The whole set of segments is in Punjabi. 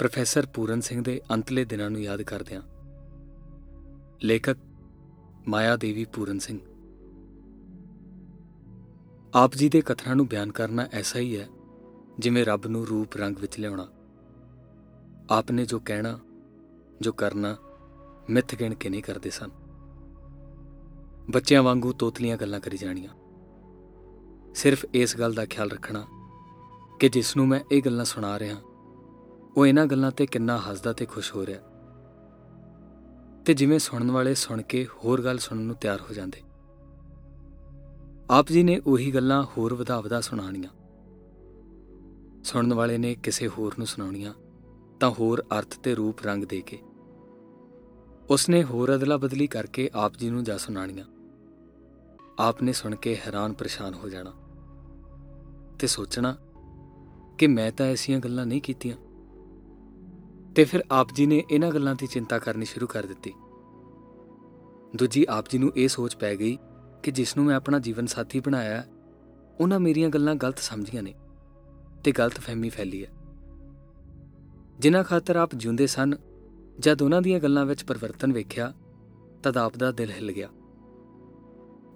ਪ੍ਰੋਫੈਸਰ ਪੂਰਨ ਸਿੰਘ ਦੇ ਅੰਤਲੇ ਦਿਨਾਂ ਨੂੰ ਯਾਦ ਕਰਦਿਆਂ ਲੇਖਕ ਮਾਇਆ ਦੇਵੀ ਪੂਰਨ ਸਿੰਘ। ਆਪ ਜੀ ਦੇ ਕਥਨਾਂ ਨੂੰ ਬਿਆਨ ਕਰਨਾ ਐਸਾ ਹੀ ਹੈ, ਜਿਵੇਂ ਰੱਬ ਨੂੰ ਰੂਪ ਰੰਗ ਵਿੱਚ ਲਿਆਉਣਾ। ਆਪ ਨੇ ਜੋ ਕਹਿਣਾ, ਜੋ ਕਰਨਾ, ਮਿੱਥ ਗਿਣ ਕੇ ਨਹੀਂ ਕਰਦੇ ਸਨ। ਬੱਚਿਆਂ ਵਾਂਗੂ ਤੋਤਲੀਆਂ ਗੱਲਾਂ ਕਰੀ ਜਾਣੀਆਂ। ਸਿਰਫ ਇਸ ਗੱਲ ਦਾ ਖਿਆਲ ਰੱਖਣਾ ਕਿ ਜਿਸ ਨੂੰ ਮੈਂ ਇਹ ਗੱਲਾਂ ਸੁਣਾ ਰਿਹਾ ਉਹ ਇਹਨਾਂ ਗੱਲਾਂ ਤੇ ਕਿੰਨਾ ਹੱਸਦਾ ਤੇ ਖੁਸ਼ ਹੋ ਰਿਹਾ। ਤੇ ਜਿਵੇਂ ਸੁਣਨ ਵਾਲੇ ਸੁਣ ਕੇ ਹੋਰ ਗੱਲ ਸੁਣਨ ਨੂੰ ਤਿਆਰ ਹੋ ਜਾਂਦੇ। ਆਪ ਜੀ ਨੇ ਉਹੀ ਗੱਲਾਂ ਹੋਰ ਵਧਾ-ਵਧਾ ਸੁਣਾਣੀਆਂ ਸੁਣਨ ਵਾਲੇ ਨੇ ਕਿਸੇ ਹੋਰ ਨੂੰ ਸੁਣਾਉਣੀਆਂ, ਤਾਂ ਹੋਰ ਅਰਥ ਤੇ ਰੂਪ ਰੰਗ ਦੇ ਕੇ। ਉਸਨੇ ਹੋਰ ਅਦਲਾ ਬਦਲੀ ਕਰਕੇ ਆਪ ਜੀ ਨੂੰ ਜਾ ਸੁਣਾਣੀਆਂ ਆਪ ਨੇ ਸੁਣ ਕੇ ਹੈਰਾਨ ਪਰੇਸ਼ਾਨ ਹੋ ਜਾਣਾ। ਤੇ ਸੋਚਣਾ ਕਿ ਮੈਂ ਤਾਂ ਐਸੀਆਂ ਗੱਲਾਂ ਨਹੀਂ ਕੀਤੀਆਂ। ਤੇ ਫਿਰ ਆਪ ਜੀ ਨੇ ਇਹਨਾਂ ਗੱਲਾਂ ਦੀ ਚਿੰਤਾ ਕਰਨੀ ਸ਼ੁਰੂ ਕਰ ਦਿੱਤੀ। ਦੂਜੀ ਆਪ ਜੀ ਨੂੰ ਇਹ ਸੋਚ ਪੈ ਗਈ ਕਿ ਜਿਸ ਨੂੰ ਮੈਂ ਆਪਣਾ ਜੀਵਨ ਸਾਥੀ ਬਣਾਇਆ, ਉਹਨਾਂ ਮੇਰੀਆਂ ਗੱਲਾਂ ਗਲਤ ਸਮਝੀਆਂ ਨੇ ਤੇ ਗਲਤ ਫਹਿਮੀ ਫੈਲੀ ਹੈ। ਜਿਨ੍ਹਾਂ ਖਾਤਰ ਆਪ ਜਿਉਂਦੇ ਸਨ, ਜਦ ਉਹਨਾਂ ਦੀਆਂ ਗੱਲਾਂ ਵਿੱਚ ਪਰਿਵਰਤਨ ਵੇਖਿਆ, ਤਦ ਆਪ ਦਾ ਦਿਲ ਹਿੱਲ ਗਿਆ।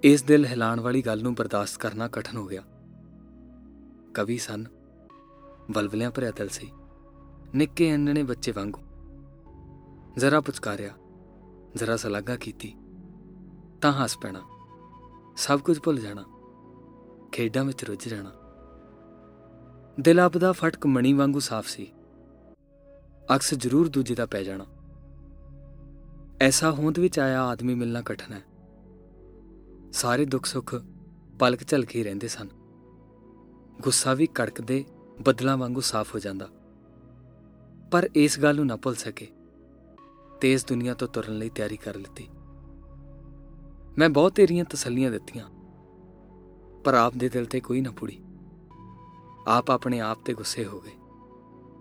ਇਸ ਦਿਲ ਹਿਲਾਣ ਵਾਲੀ ਗੱਲ ਨੂੰ ਬਰਦਾਸ਼ਤ ਕਰਨਾ ਕਠਨ ਹੋ ਗਿਆ। ਕਵੀ ਸਨ ਬਲਬਲਿਆਂ ਭਰਿਆ ਦਿਲ ਸੀ। ਨਿੱਕੇ ਅੰਨਣੇ ਬੱਚੇ ਵਾਂਗੂ। ਜ਼ਰਾ ਪੁਚਕਾਰਿਆ, ਜ਼ਰਾ ਸਲਾਗਾ ਕੀਤੀ, ਤਾਂ ਹੱਸ ਪੈਣਾ, ਸਭ ਕੁਝ ਭੁੱਲ ਜਾਣਾ, ਖੇਡਾਂ ਵਿੱਚ ਰੁੱਝ ਜਾਣਾ। ਦਿਲ ਆਪ ਦਾ ਫਟਕ ਮਣੀ ਵਾਂਗੂ ਸਾਫ਼ ਸੀ। ਅਕਸ ਜ਼ਰੂਰ ਦੂਜੇ ਦਾ ਪੈ ਜਾਣਾ। ਐਸਾ ਹੋਂਦ ਵਿੱਚ ਆਇਆ ਆਦਮੀ ਮਿਲਣਾ ਕਠਨ ਹੈ। ਸਾਰੇ ਦੁੱਖ ਸੁੱਖ ਪਲਕ ਝਲਕੇ ਰਹਿੰਦੇ ਸਨ। ਗੁੱਸਾ ਵੀ ਕੜਕਦੇ, ਬਦਲਾਂ ਵਾਂਗੂ ਸਾਫ਼ ਹੋ ਜਾਂਦਾ। ਪਰ ਇਸ ਗੱਲ ਨੂੰ ਨਾ ਭੁੱਲ ਸਕੇ। ਤੇ ਇਸ ਦੁਨੀਆ ਤੋਂ ਤੁਰਨ ਲਈ ਤਿਆਰੀ ਕਰ ਲਈ ਮੈਂ ਬਹੁਤ ਤੇਰੀਆਂ ਤਸੱਲੀਆਂ ਦਿੱਤੀਆਂ, ਪਰ ਆਪ ਦੇ ਦਿਲ ਤੇ ਕੋਈ ਨਾ ਪੁੜੀ। ਆਪ ਆਪਣੇ ਆਪ ਤੇ ਗੁੱਸੇ ਹੋ ਗਏ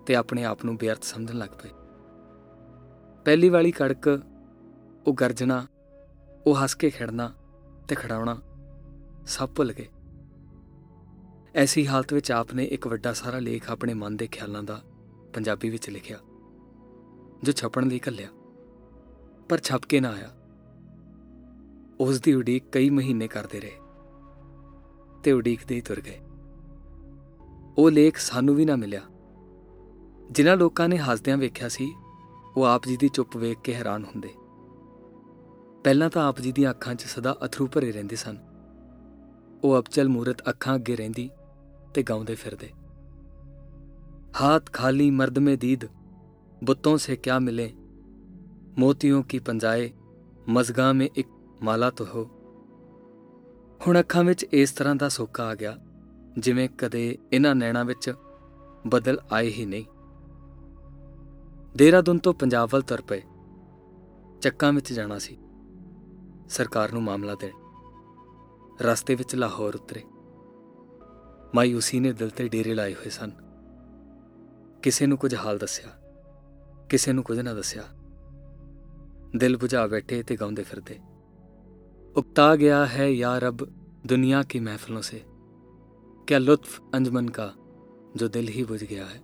ਤੇ ਆਪਣੇ ਆਪ ਨੂੰ ਬੇਅਰਥ ਸਮਝਣ ਲੱਗ ਪਏ। ਪਹਿਲੀ ਵਾਲੀ ਕੜਕ, ਉਹ ਗਰਜਣਾ, ਉਹ ਹੱਸ ਕੇ ਖੜਨਾ ਤੇ ਖੜਾਉਣਾ ਸਭ ਭੁੱਲ ਗਏ। ਐਸੀ ਹਾਲਤ ਵਿੱਚ ਆਪ ਨੇ ਇੱਕ ਵੱਡਾ ਸਾਰਾ ਲੇਖ ਆਪਣੇ ਮਨ ਦੇ ਖਿਆਲਾਂ ਦਾ ਪੰਜਾਬੀ ਵਿੱਚ ਲਿਖਿਆ, ਜੋ ਛਪਣ ਲਈ ਕੱਲਿਆ ਪਰ ਛਪ ਕੇ ਨਾ ਆਇਆ। ਉਸ ਦੀ ਉਡੀਕ ਕਈ ਮਹੀਨੇ ਕਰਦੇ ਰਹੇ ਤੇ ਉਡੀਕਦੇ ਹੀ ਤੁਰ ਗਏ। ਉਹ ਲੇਖ ਸਾਨੂੰ ਵੀ ਨਾ ਮਿਲਿਆ। ਜਿਨ੍ਹਾਂ ਲੋਕਾਂ ਨੇ ਹੱਸਦਿਆਂ ਵੇਖਿਆ ਸੀ, ਉਹ ਆਪ ਜੀ ਦੀ ਚੁੱਪ ਵੇਖ ਕੇ ਹੈਰਾਨ ਹੁੰਦੇ। ਪਹਿਲਾਂ ਤਾਂ ਆਪ ਜੀ ਦੀਆਂ ਅੱਖਾਂ 'ਚ ਸਦਾ ਅਥਰੂ ਭਰੇ ਰਹਿੰਦੇ ਸਨ। ਉਹ ਅਬਚਲ ਮੂਰਤ ਅੱਖਾਂ ਅੱਗੇ ਰਹਿੰਦੀ ਤੇ ਗਾਉਂਦੇ ਫਿਰਦੇ। हाथ खाली मर्द में दीद बुतों से क्या मिले ਮੋਤੀਆਂ ਕੀ ਪੰਜਾਏ ਮਜ਼ਗਾ ਮੇ ਇੱਕ ਮਾਲਾ ਤੋ ਹੋ ਹੁਣ ਅੱਖਾਂ ਵਿੱਚ ਇਸ ਤਰ੍ਹਾਂ ਦਾ ਸੋਕਾ ਆ ਗਿਆ ਜਿਵੇਂ ਕਦੇ ਇਹਨਾਂ ਨੈਣਾ ਵਿੱਚ ਬਦਲ ਆਏ ਹੀ ਨਹੀਂ ਦੇਹਰਾਦੂਨ ਤੋਂ ਪੰਜਾਬ ਵੱਲ ਤੁਰ ਪਏ ਚੱਕਾਂ ਵਿੱਚ ਜਾਣਾ ਸੀ ਸਰਕਾਰ ਨੂੰ ਮਾਮਲਾ ਦੇਣ ਰਸਤੇ ਵਿੱਚ ਲਾਹੌਰ ਉਤਰੇ ਮਾਇੂਸੀ ਨੇ ਦਿਲ ਤੇ ਡੇਰੇ ਲਾਏ ਹੋਏ ਸਨ ਕਿਸੇ ਨੂੰ ਕੁਝ ਹਾਲ ਦੱਸਿਆ, ਕਿਸੇ ਨੂੰ ਕੁਝ ਨਾ ਦੱਸਿਆ। ਦਿਲ 부ਝਾ ਬੈਠੇ ਤੇ ਗਾਉਂਦੇ ਫਿਰਦੇ। ਉਪਤਾ ਗਿਆ ਹੈ ਯਾ ਰੱਬ ਦੁਨੀਆ ਕੀ ਮਹਿਫਲੋਂ ਸੇ, ਕਿਆ ਲੁਤਫ ਅੰਜਮਨ ਕਾ ਜੋ ਦਿਲ ਹੀ 부ਝ ਗਿਆ ਹੈ।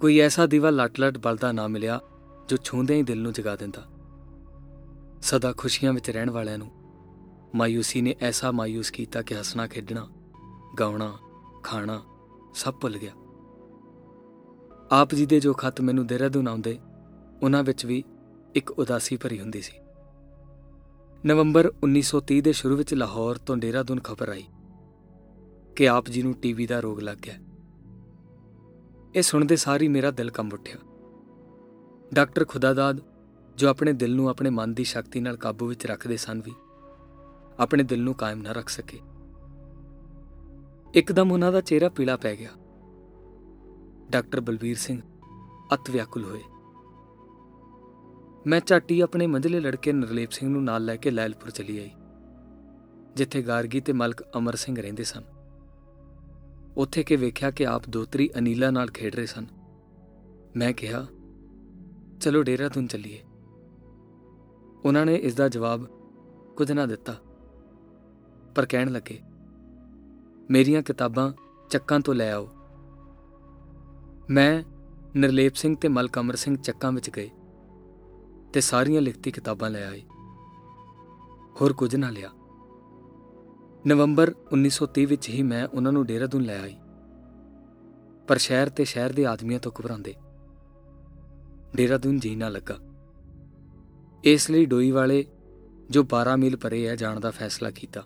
ਕੋਈ ਐਸਾ ਦੀਵਾ ਲਟ-ਲਟ ਬਲਦਾ ਨਾ ਮਿਲਿਆ ਜੋ ਛੂੰਦੇ ਹੀ ਦਿਲ ਨੂੰ ਜਗਾ ਦਿੰਦਾ। ਸਦਾ ਖੁਸ਼ੀਆਂ ਵਿੱਚ ਰਹਿਣ ਵਾਲਿਆਂ ਨੂੰ ਮਾਇੂਸੀ ਨੇ ਐਸਾ ਮਾਇੂਸ ਕੀਤਾ ਕਿ ਹੱਸਣਾ, ਖੇਡਣਾ, ਗਾਉਣਾ, ਖਾਣਾ ਸਭ ਭੁੱਲ ਗਿਆ। ਆਪ ਜੀ ਦੇ ਜੋ ਖਤ ਮੈਨੂੰ ਦੇਹਰਾਦੂਨ ਆਉਂਦੇ, ਉਹਨਾਂ ਵਿੱਚ ਵੀ ਇੱਕ ਉਦਾਸੀ ਭਰੀ ਹੁੰਦੀ ਸੀ। ਨਵੰਬਰ 1930 ਦੇ ਸ਼ੁਰੂ ਵਿੱਚ ਲਾਹੌਰ ਤੋਂ ਦੇਹਰਾਦੂਨ ਖਬਰ ਆਈ ਕਿ ਆਪ ਜੀ ਨੂੰ ਟੀਵੀ ਦਾ ਰੋਗ ਲੱਗ ਗਿਆ। ਇਹ ਸੁਣਦੇ ਸਾਰੀ ਮੇਰਾ ਦਿਲ ਕੰਬ ਉੱਠਿਆ। ਡਾਕਟਰ ਖੁਦਾਦਾਦ, ਜੋ ਆਪਣੇ ਦਿਲ ਨੂੰ ਆਪਣੇ ਮਨ ਦੀ ਸ਼ਕਤੀ ਨਾਲ ਕਾਬੂ ਵਿੱਚ ਰੱਖਦੇ ਸਨ ਵੀ, ਆਪਣੇ ਦਿਲ ਨੂੰ ਕਾਇਮ ਨਾ ਰੱਖ ਸਕੇ। ਇੱਕਦਮ ਉਹਨਾਂ ਦਾ ਚਿਹਰਾ ਪੀਲਾ ਪੈ ਗਿਆ। ਡਾਕਟਰ ਬਲਬੀਰ ਸਿੰਘ। ਅਤ ਵਿਆਕੁਲ ਹੋਏ। ਮੈਂ ਝਾਟੀ ਆਪਣੇ ਮੰਝਲੇ ਲੜਕੇ ਨਰਲੇਪ ਸਿੰਘ ਨੂੰ ਨਾਲ ਲੈ ਕੇ ਲੈਲਪੁਰ ਚਲੀ ਆਈ, ਜਿੱਥੇ ਗਾਰਗੀ ਤੇ ਮਲਕ ਅਮਰ ਸਿੰਘ ਰਹਿੰਦੇ ਸਨ। ਉੱਥੇ ਕੇ ਵੇਖਿਆ ਕਿ ਆਪ ਦੋਤਰੀ ਅਨੀਲਾ ਨਾਲ ਖੇਡ ਰਹੇ ਸਨ। ਮੈਂ ਕਿਹਾ, ਚਲੋ ਡੇਰਾ ਤੁਨ ਚੱਲੀਏ। ਉਹਨਾਂ ਨੇ ਇਸ ਦਾ ਜਵਾਬ ਕੁਝ ਨਾ ਦਿੱਤਾ, ਪਰ ਕਹਿਣ ਲੱਗੇ, ਮੇਰੀਆਂ ਕਿਤਾਬਾਂ ਚੱਕਾਂ ਤੋਂ ਲੈ ਆਓ। ਮੈਂ ਨਿਰਲੇਪ ਸਿੰਘ ਤੇ ਮਲਕਮਰ ਸਿੰਘ ਚੱਕਾਂ ਵਿੱਚ ਗਏ ਤੇ ਸਾਰੀਆਂ ਲਿਖਤੀ ਕਿਤਾਬਾਂ ਲੈ ਆਏ। ਹੋਰ ਕੁਝ ਨਾ ਲਿਆ। ਨਵੰਬਰ 1930 ਵਿੱਚ ਹੀ ਮੈਂ ਉਹਨਾਂ ਨੂੰ ਡੇਰਾਦੂਨ ਲੈ ਆਈ। ਪਰ ਸ਼ਹਿਰ ਤੇ ਸ਼ਹਿਰ ਦੇ ਆਦਮੀਆਂ ਤੋਂ ਘਬਰਾਉਂਦੇ। ਡੇਰਾਦੂਨ ਜੀ ਨਾ ਲੱਗਾ। ਇਸ ਲਈ ਡੋਈ ਵਾਲੇ ਜੋ 12 ਮੀਲ ਪਰੇ ਹੈ ਜਾਣ ਦਾ ਫੈਸਲਾ ਕੀਤਾ।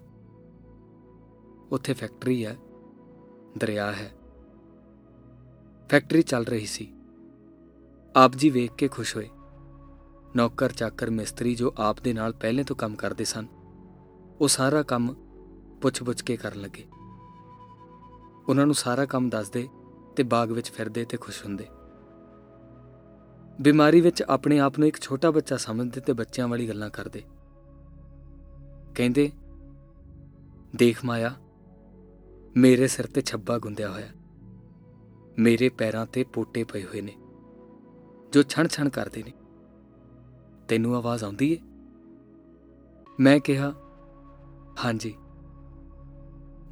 ਉੱਥੇ ਫੈਕਟਰੀ ਹੈ, ਦਰਿਆ ਹੈ। ਫੈਕਟਰੀ ਚੱਲ ਰਹੀ ਸੀ। ਆਪ ਜੀ ਵੇਖ ਕੇ ਖੁਸ਼ ਹੋਏ। ਨੌਕਰ ਚਾਕਰ ਮਿਸਤਰੀ ਜੋ ਆਪ ਦੇ ਨਾਲ ਪਹਿਲੇ ਤੋਂ ਕੰਮ ਕਰਦੇ ਸਨ, ਉਹ ਸਾਰਾ ਕੰਮ ਪੁੱਛ-ਪੁੱਛ ਕੇ ਕਰਨ ਲੱਗੇ। ਉਹਨਾਂ ਨੂੰ ਸਾਰਾ ਕੰਮ ਦੱਸਦੇ ਤੇ ਬਾਗ ਵਿੱਚ ਫਿਰਦੇ ਤੇ ਖੁਸ਼ ਹੁੰਦੇ। ਬਿਮਾਰੀ ਵਿੱਚ ਆਪਣੇ ਆਪ ਨੂੰ ਇੱਕ ਛੋਟਾ ਬੱਚਾ ਸਮਝਦੇ ਤੇ ਬੱਚਿਆਂ ਵਾਲੀ ਗੱਲਾਂ ਕਰਦੇ। ਕਹਿੰਦੇ, ਦੇਖ ਮਾਇਆ, ਮੇਰੇ ਸਿਰ ਤੇ ਛੱਬਾ ਗੁੰਦਿਆ ਹੋਇਆ। ਮੇਰੇ ਪੈਰਾਂ ਤੇ ਪੋਟੇ ਪਏ ਹੋਏ ਨੇ, ਜੋ ਛਣ-ਛਣ ਕਰਦੇ ਨੇ। ਤੈਨੂੰ ਆਵਾਜ਼ ਆਉਂਦੀ ਏ? ਮੈਂ ਕਿਹਾ, ਹਾਂਜੀ।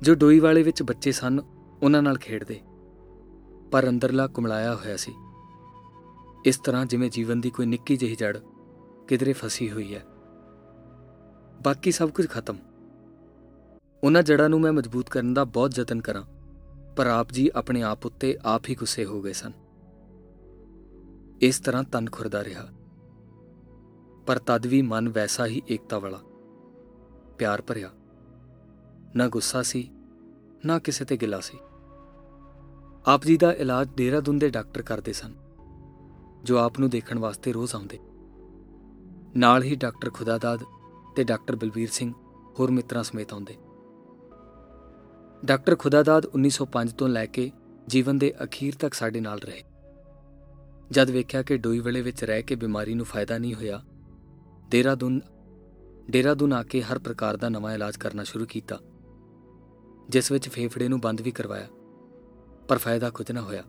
ਜੋ ਡੋਈ ਵਾਲੇ ਵਿੱਚ ਬੱਚੇ ਸਨ, ਉਹਨਾਂ ਨਾਲ ਖੇਡਦੇ। ਪਰ ਅੰਦਰਲਾ ਕੁਮਲਾਇਆ ਹੋਇਆ ਸੀ। ਇਸ ਤਰ੍ਹਾਂ ਜਿਵੇਂ ਜੀਵਨ ਦੀ ਕੋਈ ਨਿੱਕੀ ਜਿਹੀ ਜੜ ਕਿਧਰੇ ਫਸੀ ਹੋਈ ਹੈ। ਬਾਕੀ ਸਭ ਕੁਝ ਖਤਮ। ਉਹਨਾਂ ਜੜਾਂ ਨੂੰ ਮੈਂ ਮਜ਼ਬੂਤ ਕਰਨ ਦਾ ਬਹੁਤ ਯਤਨ ਕਰਾਂ। ਪਰ ਆਪ ਜੀ ਆਪਣੇ ਆਪ ਉੱਤੇ ਆਪ ਹੀ ਗੁੱਸੇ ਹੋ ਗਏ ਸਨ। ਇਸ ਤਰ੍ਹਾਂ ਤਨ ਖੁਰਦਾ ਰਿਹਾ। ਪਰ ਤਦ ਵੀ ਮਨ ਵੈਸਾ ਹੀ ਏਕਤਾ ਵਾਲਾ। ਪਿਆਰ ਭਰਿਆ। ਨਾ ਗੁੱਸਾ ਸੀ, ਨਾ ਕਿਸੇ ਤੇ ਗਿਲਾ ਸੀ। ਆਪ ਜੀ ਦਾ ਇਲਾਜ ਡੇਰਾਦੂਨ ਦੇ ਡਾਕਟਰ ਕਰਦੇ ਸਨ, ਜੋ ਆਪ ਨੂੰ ਦੇਖਣ ਵਾਸਤੇ ਰੋਜ਼ ਆਉਂਦੇ। ਨਾਲ ਹੀ ਡਾਕਟਰ ਖੁਦਾਦਾਦ ਤੇ ਡਾਕਟਰ ਬਲਬੀਰ ਸਿੰਘ ਹੋਰ ਮਿੱਤਰਾਂ ਸਮੇਤ ਆਉਂਦੇ। ਡਾਕਟਰ ਖੁਦਾਦਾਦ 1905 ਤੋਂ ਲੈ ਕੇ ਜੀਵਨ ਦੇ ਅਖੀਰ ਤੱਕ ਸਾਡੇ ਨਾਲ ਰਹੇ। ਜਦ ਵੇਖਿਆ ਕਿ ਡੋਈ ਵੇਲੇ ਵਿੱਚ ਰਹਿ ਕੇ ਬਿਮਾਰੀ ਨੂੰ ਫਾਇਦਾ ਨਹੀਂ ਹੋਇਆ ਦੇਰਾਦੂਨ ਦੇਰਾਦੂਨ ਆ ਕੇ ਹਰ ਪ੍ਰਕਾਰ ਦਾ ਨਵਾਂ ਇਲਾਜ ਕਰਨਾ ਸ਼ੁਰੂ ਕੀਤਾ, ਜਿਸ ਵਿੱਚ ਫੇਫੜੇ ਨੂੰ ਬੰਦ ਵੀ ਕਰਵਾਇਆ, ਪਰ ਫਾਇਦਾ ਕੁਝ ਨਾ ਹੋਇਆ।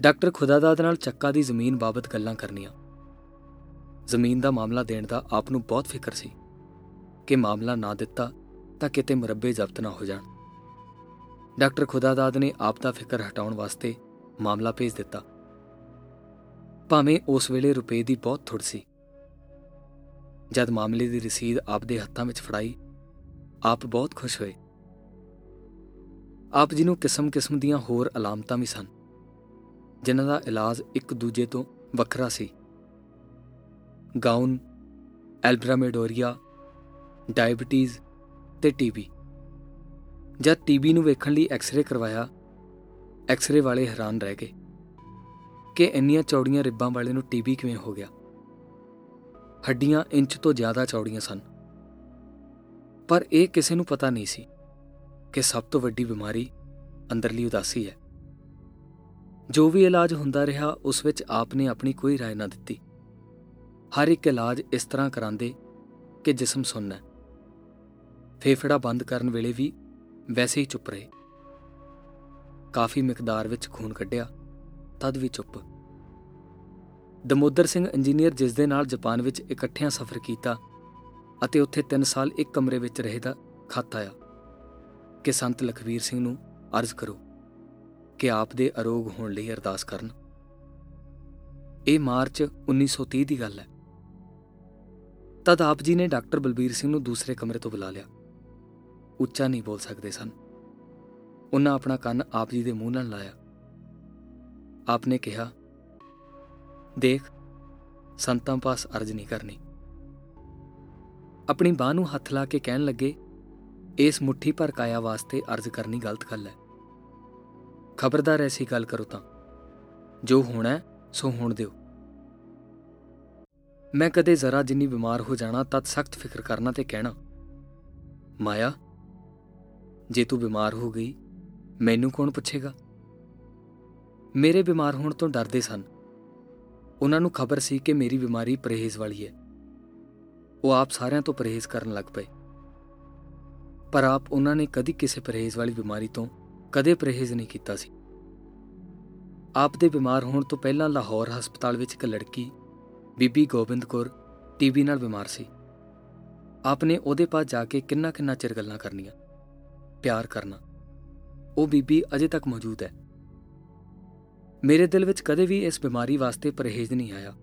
ਡਾਕਟਰ ਖੁਦਾਦਾਦ ਨਾਲ ਚੱਕਾ ਦੀ ਜ਼ਮੀਨ ਬਾਬਤ ਗੱਲਾਂ ਕਰਨੀਆਂ। ਜ਼ਮੀਨ ਦਾ ਮਾਮਲਾ ਦੇਣ ਦਾ ਆਪ ਨੂੰ ਬਹੁਤ ਫਿਕਰ ਸੀ ਕਿ ਮਾਮਲਾ ਨਾ ਦਿੱਤਾ ਤਾਂ ਕਿਤੇ ਮਰੱਬੇ ਜ਼ਬਤ ਨਾ ਹੋ ਜਾਣ। ਡਾਕਟਰ ਖੁਦਾਦਾਦ ਨੇ ਆਪ ਦਾ ਫਿਕਰ ਹਟਾਉਣ ਵਾਸਤੇ ਮਾਮਲਾ ਭੇਜ ਦਿੱਤਾ। ਭਾਵੇਂ ਉਸ ਵੇਲੇ ਰੁਪਏ ਦੀ ਬਹੁਤ ਥੁੜ ਸੀ। ਜਦ ਮਾਮਲੇ ਦੀ ਰਸੀਦ ਆਪ ਦੇ ਹੱਥਾਂ ਵਿੱਚ ਫੜਾਈ, ਆਪ ਬਹੁਤ ਖੁਸ਼ ਹੋਏ। ਆਪ ਜੀ ਨੂੰ ਕਿਸਮ-ਕਿਸਮ ਦੀਆਂ ਹੋਰ ਅਲਾਮਤਾਂ ਵੀ ਸਨ, ਜਿਨ੍ਹਾਂ ਦਾ ਇਲਾਜ ਇੱਕ ਦੂਜੇ ਤੋਂ ਵੱਖਰਾ ਸੀ। ਗਾਉਨ ਐਲਬਰਾਮੇਡੋਰੀਆ, ਡਾਇਬੀਟੀਜ਼ ਤੇ ਟੀਬੀ ਜਦ ਟੀਬੀ ਨੂੰ ਵੇਖਣ ਲਈ ਐਕਸ-ਰੇ ਕਰਵਾਇਆ ਐਕਸ-ਰੇ ਵਾਲੇ ਹੈਰਾਨ ਰਹਿ ਗਏ ਕਿ ਇੰਨੀਆਂ ਚੌੜੀਆਂ ਰਿੱਬਾਂ ਵਾਲੇ ਨੂੰ ਟੀਬੀ ਕਿਵੇਂ ਹੋ ਗਿਆ ਹੱਡੀਆਂ ਇੰਚ ਤੋਂ ਜ਼ਿਆਦਾ ਚੌੜੀਆਂ ਸਨ ਪਰ ਇਹ ਕਿਸੇ ਨੂੰ ਪਤਾ ਨਹੀਂ ਸੀ ਕਿ ਸਭ ਤੋਂ ਵੱਡੀ ਬਿਮਾਰੀ ਅੰਦਰਲੀ ਉਦਾਸੀ ਹੈ ਜੋ ਵੀ ਇਲਾਜ ਹੁੰਦਾ ਰਿਹਾ ਉਸ ਵਿੱਚ ਆਪ ਨੇ ਆਪਣੀ ਕੋਈ رائے ਨਾ ਦਿੱਤੀ ਹਰ ਇੱਕ ਇਲਾਜ ਇਸ ਤਰ੍ਹਾਂ ਕਰਾਂਦੇ ਕਿ ਜਿਸਮ ਸੁਣਨਾ ਫੇਫੜਾ ਬੰਦ ਕਰਨ ਵੇਲੇ ਵੀ ਵੈਸੇ ਹੀ ਚੁੱਪ ਰਹੇ। ਕਾਫੀ ਮਿਕਦਾਰ ਵਿੱਚ ਖੂਨ ਕੱਢਿਆ, ਤਦ ਵੀ ਚੁੱਪ। ਦਮੋਦਰ ਸਿੰਘ ਇੰਜੀਨੀਅਰ ਜਿਸ ਦੇ ਨਾਲ ਜਾਪਾਨ ਵਿੱਚ ਇਕੱਠਿਆਂ ਸਫ਼ਰ ਕੀਤਾ ਅਤੇ ਉੱਥੇ 3 ਸਾਲ ਇੱਕ ਕਮਰੇ ਵਿੱਚ ਰਹਿਦਾ ਖਤ ਆਇਆ, ਕਿ ਸੰਤ ਲਖਵੀਰ ਸਿੰਘ ਨੂੰ ਅਰਜ਼ ਕਰੋ ਕਿ ਆਪ ਦੇ ਅਰੋਗ ਹੋਣ ਲਈ ਅਰਦਾਸ ਕਰਨ। ਇਹ ਮਾਰਚ 1930 ਦੀ ਗੱਲ ਹੈ। ਤਦ ਆਪ ਜੀ ਨੇ ਡਾਕਟਰ ਬਲਬੀਰ ਸਿੰਘ ਨੂੰ ਦੂਸਰੇ ਕਮਰੇ ਤੋਂ ਬੁਲਾ ਲਿਆ। ਉੱਚਾ ਨਹੀਂ ਬੋਲ ਸਕਦੇ ਸਨ। ਉਹਨਾਂ ਆਪਣਾ ਕੰਨ ਆਪ ਜੀ ਦੇ ਮੂੰਹ ਨਾਲ ਲਾਇਆ। ਆਪ ਨੇ ਕਿਹਾ, ਦੇਖ, ਸੰਤਾਂ ਪਾਸ ਅਰਜ਼ ਨਹੀਂ ਕਰਨੀ। ਆਪਣੀ ਬਾਹ ਨੂੰ ਹੱਥ ਲਾ ਕੇ ਕਹਿਣ ਲੱਗੇ, ਇਸ ਮੁਠੀ ਭਰ ਕਾਇਆ ਵਾਸਤੇ ਅਰਜ਼ ਕਰਨੀ ਗਲਤ ਗੱਲ ਹੈ। ਖਬਰਦਾਰ ਐਸੀ ਗੱਲ ਕਰੋ ਤਾਂ। ਜੋ ਹੋਣਾ ਸੋ ਹੋਣ ਦਿਓ। ਮੈਂ ਕਦੇ ਜ਼ਰਾ ਜਿੰਨੀ ਬਿਮਾਰ ਹੋ ਜਾਣਾ, ਤਦ ਸਖਤ ਫਿਕਰ ਕਰਨਾ ਤੇ ਕਹਿਣਾ, ਮਾਇਆ ਜੇ ਤੂੰ ਬਿਮਾਰ ਹੋ ਗਈ, ਮੈਨੂੰ ਕੌਣ ਪੁੱਛੇਗਾ? ਮੇਰੇ ਬਿਮਾਰ ਹੋਣ ਤੋਂ ਡਰਦੇ ਸਨ। ਉਹਨਾਂ ਨੂੰ ਖਬਰ ਸੀ ਕਿ ਮੇਰੀ ਬਿਮਾਰੀ ਪਰਹੇਜ਼ ਵਾਲੀ ਹੈ। ਉਹ ਆਪ ਸਾਰਿਆਂ ਤੋਂ ਪਰਹੇਜ਼ ਕਰਨ ਲੱਗ ਪਏ। ਪਰ ਆਪ ਉਹਨਾਂ ਨੇ ਕਦੀ ਕਿਸੇ ਪਰਹੇਜ਼ ਵਾਲੀ ਬਿਮਾਰੀ ਤੋਂ ਕਦੇ ਪਰਹੇਜ਼ ਨਹੀਂ ਕੀਤਾ ਸੀ। ਆਪ ਦੇ ਬਿਮਾਰ ਹੋਣ ਤੋਂ ਪਹਿਲਾਂ ਲਾਹੌਰ ਹਸਪਤਾਲ ਵਿੱਚ ਇੱਕ ਲੜਕੀ, ਬੀਬੀ ਗੋਬਿੰਦ ਕੌਰ, ਟੀਬੀ ਨਾਲ ਬਿਮਾਰ ਸੀ। ਆਪਨੇ ਉਹਦੇ ਪਾਸ ਜਾ ਕੇ ਕਿੰਨਾ ਕਿੰਨਾ ਚਿਰ ਗੱਲਾਂ ਕਰਨੀਆਂ। ਪਿਆਰ ਕਰਨਾ। ਉਹ ਬੀਬੀ ਅਜੇ ਤੱਕ ਮੌਜੂਦ ਹੈ। ਮੇਰੇ ਦਿਲ ਵਿੱਚ ਕਦੇ ਵੀ ਇਸ ਬਿਮਾਰੀ ਵਾਸਤੇ ਪਰਹੇਜ਼ ਨਹੀਂ ਆਇਆ।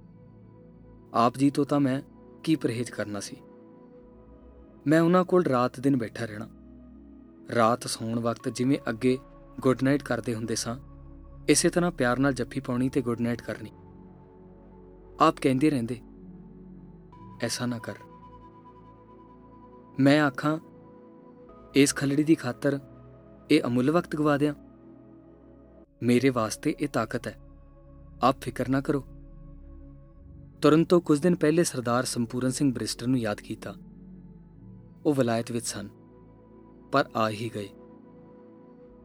ਆਪ ਜੀ ਤੋਂ ਤਾਂ ਮੈਂ ਕੀ ਪਰਹੇਜ਼ ਕਰਨਾ ਸੀ? ਮੈਂ ਉਹਨਾਂ ਕੋਲ ਰਾਤ ਦਿਨ ਬੈਠਾ ਰਹਿਣਾ। ਰਾਤ ਸੌਣ ਵਕਤ ਜਿਵੇਂ ਅੱਗੇ ਗੁੱਡ ਨਾਈਟ ਕਰਦੇ ਹੁੰਦੇ ਸਾਂ, ਇਸੇ ਤਰ੍ਹਾਂ ਪਿਆਰ ਨਾਲ ਜੱਫੀ ਪਾਉਣੀ ਤੇ ਗੁੱਡ ਨਾਈਟ ਕਰਨੀ। ਆਪ ਕਹਿੰਦੇ ਰਹਿੰਦੇ, ਐਸਾ ਨਾ ਕਰ। ਮੈਂ ਆਖਾਂ ਇਸ ਖਲੜੀ ਦੀ ਖਾਤਰ ਇਹ ਅਮੁੱਲ ਵਕਤ ਗਵਾ ਦਿਆਂ। ਮੇਰੇ ਵਾਸਤੇ ਇਹ ਤਾਕਤ ਹੈ। ਆਪ ਫਿਕਰ ਨਾ ਕਰੋ। ਤੁਰੰਤ ਤੋਂ ਕੁਝ ਦਿਨ ਪਹਿਲੇ ਸਰਦਾਰ ਸੰਪੂਰਨ ਸਿੰਘ ਬ੍ਰਿਸਟਰ ਨੂੰ ਯਾਦ ਕੀਤਾ। ਉਹ ਵਿਲਾਇਤ ਵਿੱਚ ਸਨ, ਪਰ ਆ ਹੀ ਗਏ।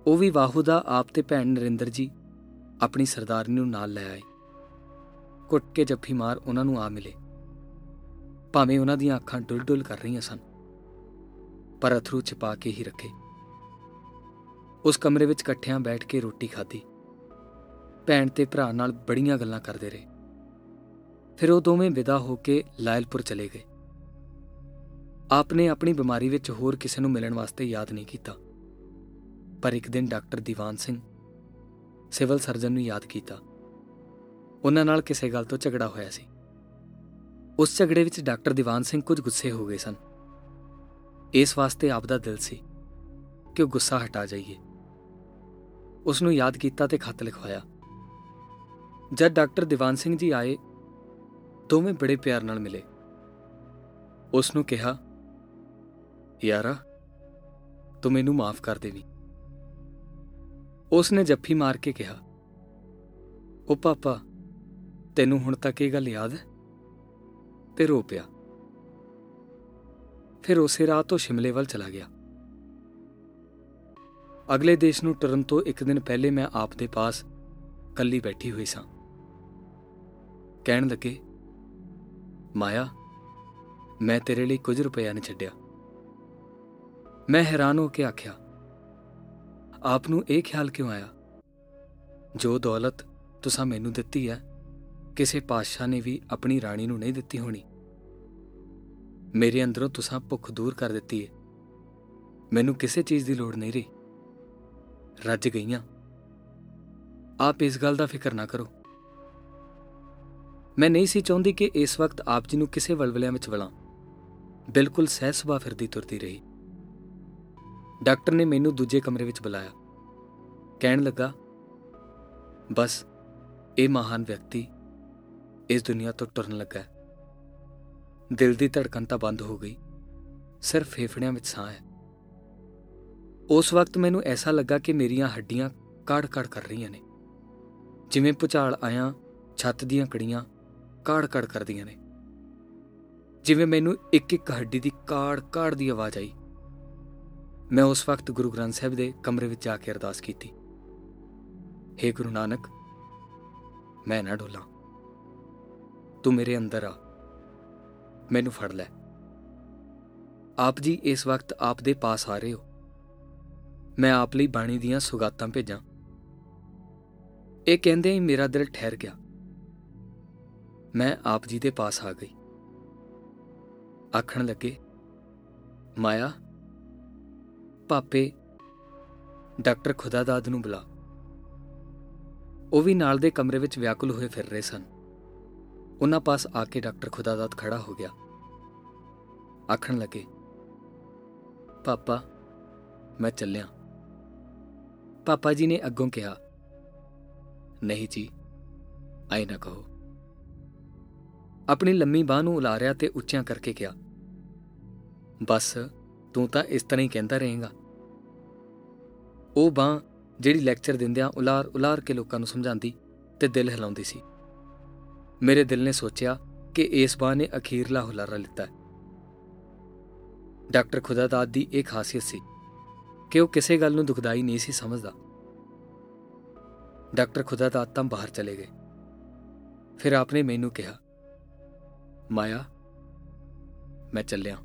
ਉਹ ਵੀ ਵਾਹੂਦਾ ਆਪ ਤੇ ਭੈਣ ਨਰਿੰਦਰ ਜੀ ਆਪਣੀ ਸਰਦਾਰਨੀ ਨੂੰ ਨਾਲ ਲੈ ਆਏ। ਕੁੱਟ ਕੇ ਜੱਫੀ ਮਾਰ ਉਹਨਾਂ ਨੂੰ ਆ ਮਿਲੇ। ਭਾਵੇਂ ਉਹਨਾਂ ਦੀਆਂ ਅੱਖਾਂ ਡੁੱਲ-ਡੁੱਲ ਕਰ ਰਹੀਆਂ ਸਨ। ਪਰ ਅਥਰੂ ਛਪਾ ਕੇ ਹੀ ਰੱਖੇ। ਉਸ ਕਮਰੇ ਵਿੱਚ ਇਕੱਠਿਆਂ ਬੈਠ ਕੇ ਰੋਟੀ ਖਾਧੀ। ਭੈਣ ਤੇ ਭਰਾ ਨਾਲ ਬੜੀਆਂ ਗੱਲਾਂ ਕਰਦੇ ਰਹੇ। ਫਿਰ ਉਹ ਦੋਵੇਂ ਵਿਦਾ ਹੋ ਕੇ ਲਾਇਲਪੁਰ ਚਲੇ ਗਏ। ਆਪਨੇ ਆਪਣੀ ਬਿਮਾਰੀ ਵਿੱਚ ਹੋਰ ਕਿਸੇ ਨੂੰ ਮਿਲਣ ਵਾਸਤੇ ਯਾਦ ਨਹੀਂ ਕੀਤਾ। ਪਰ ਇੱਕ ਦਿਨ doctor Diwan Singh, civil surgeon ਨੂੰ ਯਾਦ ਕੀਤਾ। ਉਹਨਾਂ ਨਾਲ ਕਿਸੇ ਗੱਲ ਤੋਂ ਝਗੜਾ ਹੋਇਆ ਸੀ। ਉਸ ਝਗੜੇ ਵਿੱਚ ਡਾਕਟਰ ਦੀਵਾਨ ਸਿੰਘ ਕੁਝ ਗੁੱਸੇ ਹੋ ਗਏ ਸਨ। ਇਸ ਵਾਸਤੇ ਆਪ ਦਾ ਦਿਲ ਸੀ ਕਿ ਉਹ ਗੁੱਸਾ ਹਟਾ ਜਾਈਏ। ਉਸ ਨੂੰ ਯਾਦ ਕੀਤਾ ਤੇ ਖੱਤ ਲਿਖਵਾਇਆ। ਜਦ ਡਾਕਟਰ ਦੀਵਾਨ ਸਿੰਘ ਜੀ ਆਏ, ਦੋਵੇਂ ਬੜੇ ਪਿਆਰ ਨਾਲ ਮਿਲੇ। ਉਸ ਨੂੰ ਕਿਹਾ, ਯਾਰਾ, ਤੂੰ ਮੈਨੂੰ ਮਾਫ ਕਰ ਦੇਵੀਂ। ਉਸ ਨੇ ਜੱਫੀ ਮਾਰ ਕੇ ਕਿਹਾ, ਉਹ ਪਾਪਾ, ਤੈਨੂੰ ਹੁਣ ਤੱਕ ਇਹ ਗੱਲ ਯਾਦ ਹੈ? ਤੇ ਰੋ ਪਿਆ। ਫਿਰ ਉਸੇ ਰਾਤ ਤੋਂ ਸ਼ਿਮਲੇ ਵੱਲ ਚਲਾ ਗਿਆ। ਅਗਲੇ ਦੇਸ਼ ਨੂੰ ਟਰਨ ਤੋਂ ਇੱਕ ਦਿਨ ਪਹਿਲੇ ਮੈਂ ਆਪ ਦੇ ਪਾਸ ਕੱਲੀ ਬੈਠੀ ਹੋਈ ਸਾਂ। ਕਹਿਣ ਲੱਗੇ, ਮਾਇਆ, ਮੈਂ ਤੇਰੇ ਲਈ ਕੁਝ ਰੁਪਇਆ ਨਹੀਂ ਛੱਡਿਆ। ਮੈਂ ਹੈਰਾਨ ਹੋ ਕੇ ਆਖਿਆ, ਆਪ ਨੂੰ ਇਹ ਖਿਆਲ ਕਿਉਂ ਆਇਆ? ਜੋ ਦੌਲਤ ਤੁਸੀਂ ਮੈਨੂੰ ਦਿੱਤੀ ਹੈ, ਕਿਸੇ ਪਾਤਸ਼ਾਹ ਨੇ ਵੀ ਆਪਣੀ ਰਾਣੀ ਨੂੰ ਨਹੀਂ ਦਿੱਤੀ ਹੋਣੀ। ਮੇਰੇ ਅੰਦਰੋਂ ਤੁਸੀਂ ਭੁੱਖ ਦੂਰ ਕਰ ਦਿੱਤੀ ਹੈ ਮੈਨੂੰ ਕਿਸੇ ਚੀਜ਼ ਦੀ ਲੋੜ ਨਹੀਂ ਰਹੀ। ਰੱਜ ਗਈਆਂ। ਆਪ ਇਸ ਗੱਲ ਦਾ ਫਿਕਰ ਨਾ ਕਰੋ। ਮੈਂ ਨਹੀਂ ਸੀ ਚਾਹੁੰਦੀ ਕਿ ਇਸ ਵਕਤ ਆਪ ਜੀ ਨੂੰ ਕਿਸੇ ਵਲਵਲਿਆਂ ਵਿੱਚ ਵਲਾਂ। ਬਿਲਕੁਲ ਸਹਿ ਸੁਭਾ ਫਿਰਦੀ ਤੁਰਦੀ ਰਹੀ। ਡਾਕਟਰ ਨੇ ਮੈਨੂੰ ਦੂਜੇ ਕਮਰੇ ਵਿੱਚ ਬੁਲਾਇਆ। ਕਹਿਣ ਲੱਗਾ, ਬਸ, ਇਹ ਮਹਾਨ ਵਿਅਕਤੀ ਇਸ ਦੁਨੀਆ ਤੋਂ ਟੁਰਨ ਲੱਗਾ ਹੈ। ਦਿਲ ਦੀ ਧੜਕਣ ਤਾਂ ਬੰਦ ਹੋ ਗਈ। ਸਿਰਫ ਫੇਫੜਿਆਂ ਵਿੱਚ ਸਾਹ ਹੈ ਉਸ ਵਕਤ ਮੈਨੂੰ ਐਸਾ ਲੱਗਾ ਕਿ ਮੇਰੀਆਂ ਹੱਡੀਆਂ ਕਾੜ-ਕਾੜ ਕਰ ਰਹੀਆਂ ਨੇ। ਜਿਵੇਂ ਪੁਚਾਲ ਆਇਆ, ਛੱਤ ਦੀਆਂ ਕੜੀਆਂ ਕਾੜ-ਕਾੜ ਕਰਦੀਆਂ ਨੇ। ਜਿਵੇਂ ਮੈਨੂੰ ਇੱਕ ਇੱਕ ਹੱਡੀ ਦੀ ਕਾੜ-ਕਾੜ ਦੀ ਆਵਾਜ਼ ਆਈ। ਮੈਂ ਉਸ ਵਕਤ ਗੁਰੂ ਗ੍ਰੰਥ ਸਾਹਿਬ ਦੇ ਕਮਰੇ ਵਿੱਚ ਜਾ ਕੇ ਅਰਦਾਸ ਕੀਤੀ। हे ਗੁਰੂ ਨਾਨਕ, ਮੈਂ ਨਾ ਢੋਲਾਂ ਤੂੰ ਮੇਰੇ ਅੰਦਰ ਆ। ਮੈਨੂੰ ਫੜ ਲੈ। ਆਪ ਜੀ ਇਸ ਵਕਤ ਆਪ ਦੇ ਪਾਸ ਆ ਰਹੇ ਹੋ। ਮੈਂ ਆਪ ਲਈ ਬਾਣੀ ਦੀਆਂ ਸੁਗਾਤਾਂ ਭੇਜਾਂ। ਇਹ ਕਹਿੰਦੇ ਹੀ ਮੇਰਾ ਦਿਲ ਠਹਿਰ ਗਿਆ। ਮੈਂ ਆਪ ਜੀ ਦੇ ਪਾਸ ਆ ਗਈ। ਆਖਣ ਲੱਗੇ, ਮਾਇਆ, ਪਾਪੇ, ਡਾਕਟਰ ਖੁਦਾਦਾਦ ਨੂੰ ਬੁਲਾ। ਉਹ ਵੀ ਨਾਲ ਦੇ ਕਮਰੇ ਵਿੱਚ ਵਿਆਕੁਲ ਹੋਏ ਫਿਰ ਰਹੇ ਸਨ। ਉਹਨਾਂ ਪਾਸ ਆ ਕੇ ਡਾਕਟਰ ਖੁਦਾਦਾਦ ਖੜਾ ਹੋ ਗਿਆ। ਆਖਣ ਲੱਗੇ, ਪਾਪਾ, ਮੈਂ ਚੱਲਿਆ। ਪਾਪਾ ਜੀ ਨੇ ਅੱਗੋਂ ਕਿਹਾ, ਨਹੀਂ ਜੀ ਆਈ ਨਾ ਕਹੋ। ਆਪਣੀ ਲੰਮੀ ਬਾਹ ਨੂੰ ਉਲਾਰਿਆ ਤੇ ਉੱਚਿਆਂ ਕਰਕੇ ਕਿਹਾ, ਬਸ, ਤੂੰ ਤਾਂ ਇਸ ਤਰ੍ਹਾਂ ਹੀ ਕਹਿੰਦਾ ਰਹੇਗਾ। ਉਹ ਬਾਹ ਜਿਹੜੀ ਲੈਕਚਰ ਦਿੰਦਿਆਂ ਉਲਾਰ ਉਲਾਰ ਕੇ ਲੋਕਾਂ ਨੂੰ ਸਮਝਾਉਂਦੀ ਤੇ ਦਿਲ ਹਿਲਾਉਂਦੀ ਸੀ। ਮੇਰੇ ਦਿਲ ਨੇ ਸੋਚਿਆ ਕਿ ਇਸ ਬਾਹ ਨੇ ਅਖੀਰਲਾ ਹੁਲਾਰਾ ਲਿੱਤਾ। ਹੈ ਡਾਕਟਰ ਖੁਦਾਦਾਦ ਦੀ ਇੱਕ ਖਾਸੀਅਤ ਸੀ ਕਿ ਉਹ ਕਿਸੇ ਗੱਲ ਨੂੰ ਦੁਖਦਾਈ ਨਹੀਂ ਸੀ ਸਮਝਦਾ। ਡਾਕਟਰ ਖੁਦਾਦਾਦ ਤਾਂ ਬਾਹਰ ਚਲੇ ਗਏ। ਫਿਰ ਆਪਨੇ ਮੈਨੂੰ ਕਿਹਾ, ਮਾਇਆ, ਮੈਂ ਚੱਲਿਆ।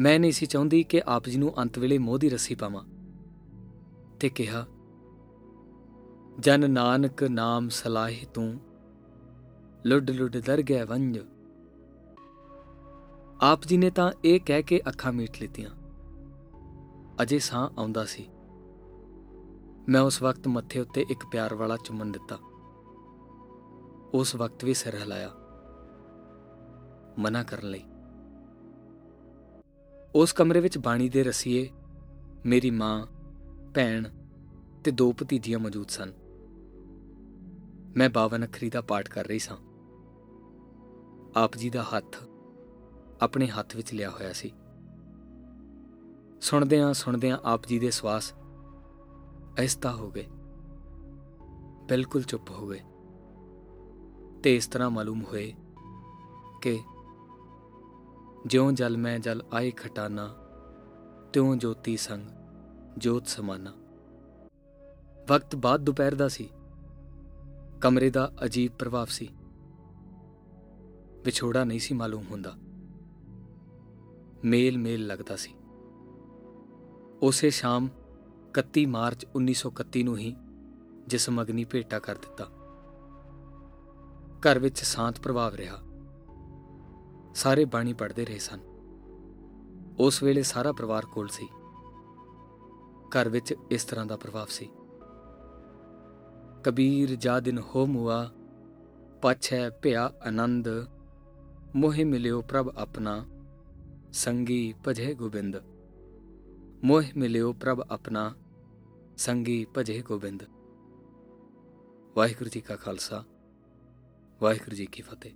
ਮੈਂ ਨਹੀਂ ਸੀ ਚਾਹੁੰਦੀ ਕਿ ਆਪ ਜੀ ਨੂੰ ਅੰਤ ਵੇਲੇ ਮੋਹ ਦੀ ਰੱਸੀ ਪਾਵਾਂ। ਤੇ ਕਿਹਾ, ਜਨ ਨਾਨਕ ਨਾਮ ਸਲਾਹਿ ਤੂੰ ਲੁੱਡ ਲੁੱਡ ਦਰ ਗਿਆ ਵੰਜ। ਆਪ ਜੀ ਨੇ ਤਾਂ ਇਹ ਕਹਿ ਕੇ ਅੱਖਾਂ ਮੀਟ ਲਿੱਤੀਆਂ। ਅਜੇ ਸਾਹ ਆਉਂਦਾ ਸੀ। ਮੈਂ ਉਸ ਵਕਤ ਮੱਥੇ ਉੱਤੇ ਇੱਕ ਪਿਆਰ ਵਾਲਾ ਚੁੰਮਨ ਦਿੱਤਾ। ਉਸ ਵਕਤ ਵੀ ਸਿਰ ਹਿਲਾਇਆ। ਮਨਾ ਕਰਨ ਲਈ। ਉਸ ਕਮਰੇ ਵਿੱਚ ਬਾਣੀ ਦੇ ਰਸੀਏ, ਮੇਰੀ ਮਾਂ, ਭੈਣ ਤੇ ਦੋ ਭਤੀਜੀਆਂ ਮੌਜੂਦ ਸਨ। ਮੈਂ 52 ਅੱਖਰੀ ਦਾ ਪਾਠ ਕਰ ਰਹੀ ਸਾਂ। ਆਪ ਜੀ ਦਾ ਹੱਥ ਆਪਣੇ ਹੱਥ ਵਿੱਚ ਲਿਆ ਹੋਇਆ ਸੀ। ਸੁਣਦਿਆਂ ਸੁਣਦਿਆਂ ਆਪ ਜੀ ਦੇ ਸਵਾਸ ਅਹਿਸਤਾ ਹੋ ਗਏ। ਬਿਲਕੁਲ ਚੁੱਪ ਹੋ ਗਏ। ਤੇ ਇਸ ਤਰ੍ਹਾਂ ਮਾਲੂਮ ਹੋਏ ਕਿ ਜਿਉਂ ਜਲ ਮੈਂ ਜਲ ਆਏ ਖਟਾਨਾ, ਤਿਉਂ ਜੋਤੀ ਸੰਗ ਜੋਤ ਸਮਾਨਾ। ਵਕਤ ਬਾਅਦ ਦੁਪਹਿਰ ਦਾ ਸੀ। ਕਮਰੇ ਦਾ ਅਜੀਬ ਪ੍ਰਭਾਵ ਸੀ। ਵਿਛੋੜਾ ਨਹੀਂ ਸੀ ਮਾਲੂਮ ਹੁੰਦਾ। ਮੇਲ ਮੇਲ ਲੱਗਦਾ ਸੀ। ਉਸੇ ਸ਼ਾਮ 31 ਮਾਰਚ 1931 ਨੂੰ ਹੀ ਜਿਸਮ ਅਗਨੀ ਭੇਟਾ ਕਰ ਦਿੱਤਾ। ਘਰ ਵਿੱਚ ਸ਼ਾਂਤ ਪ੍ਰਭਾਵ ਰਿਹਾ। ਸਾਰੇ ਬਾਣੀ ਪੜ੍ਹਦੇ ਰਹੇ ਸਨ। ਉਸ ਵੇਲੇ ਸਾਰਾ ਪਰਿਵਾਰ ਕੋਲ ਸੀ। ਘਰ ਵਿੱਚ ਇਸ ਤਰ੍ਹਾਂ ਦਾ ਪ੍ਰਭਾਵ ਸੀ। ਕਬੀਰ, ਜਾ ਦਿਨ ਹੋ ਮੁਆ, ਪਛੈ ਭਿਆ ਆਨੰਦ ਮੋਹਿ ਮਿਲਿਓ ਪ੍ਰਭ ਆਪਣਾ, ਸੰਗੀ ਭਜੇ ਗੋਬਿੰਦ। ਮੋਹ ਮਿਲਿਓ ਪ੍ਰਭ ਆਪਣਾ, ਸੰਗੀ ਭਜੇ ਗੋਬਿੰਦ। ਵਾਹਿਗੁਰੂ ਜੀ ਕਾ ਖਾਲਸਾ, ਵਾਹਿਗੁਰੂ ਜੀ ਕੀ ਫਤਿਹ।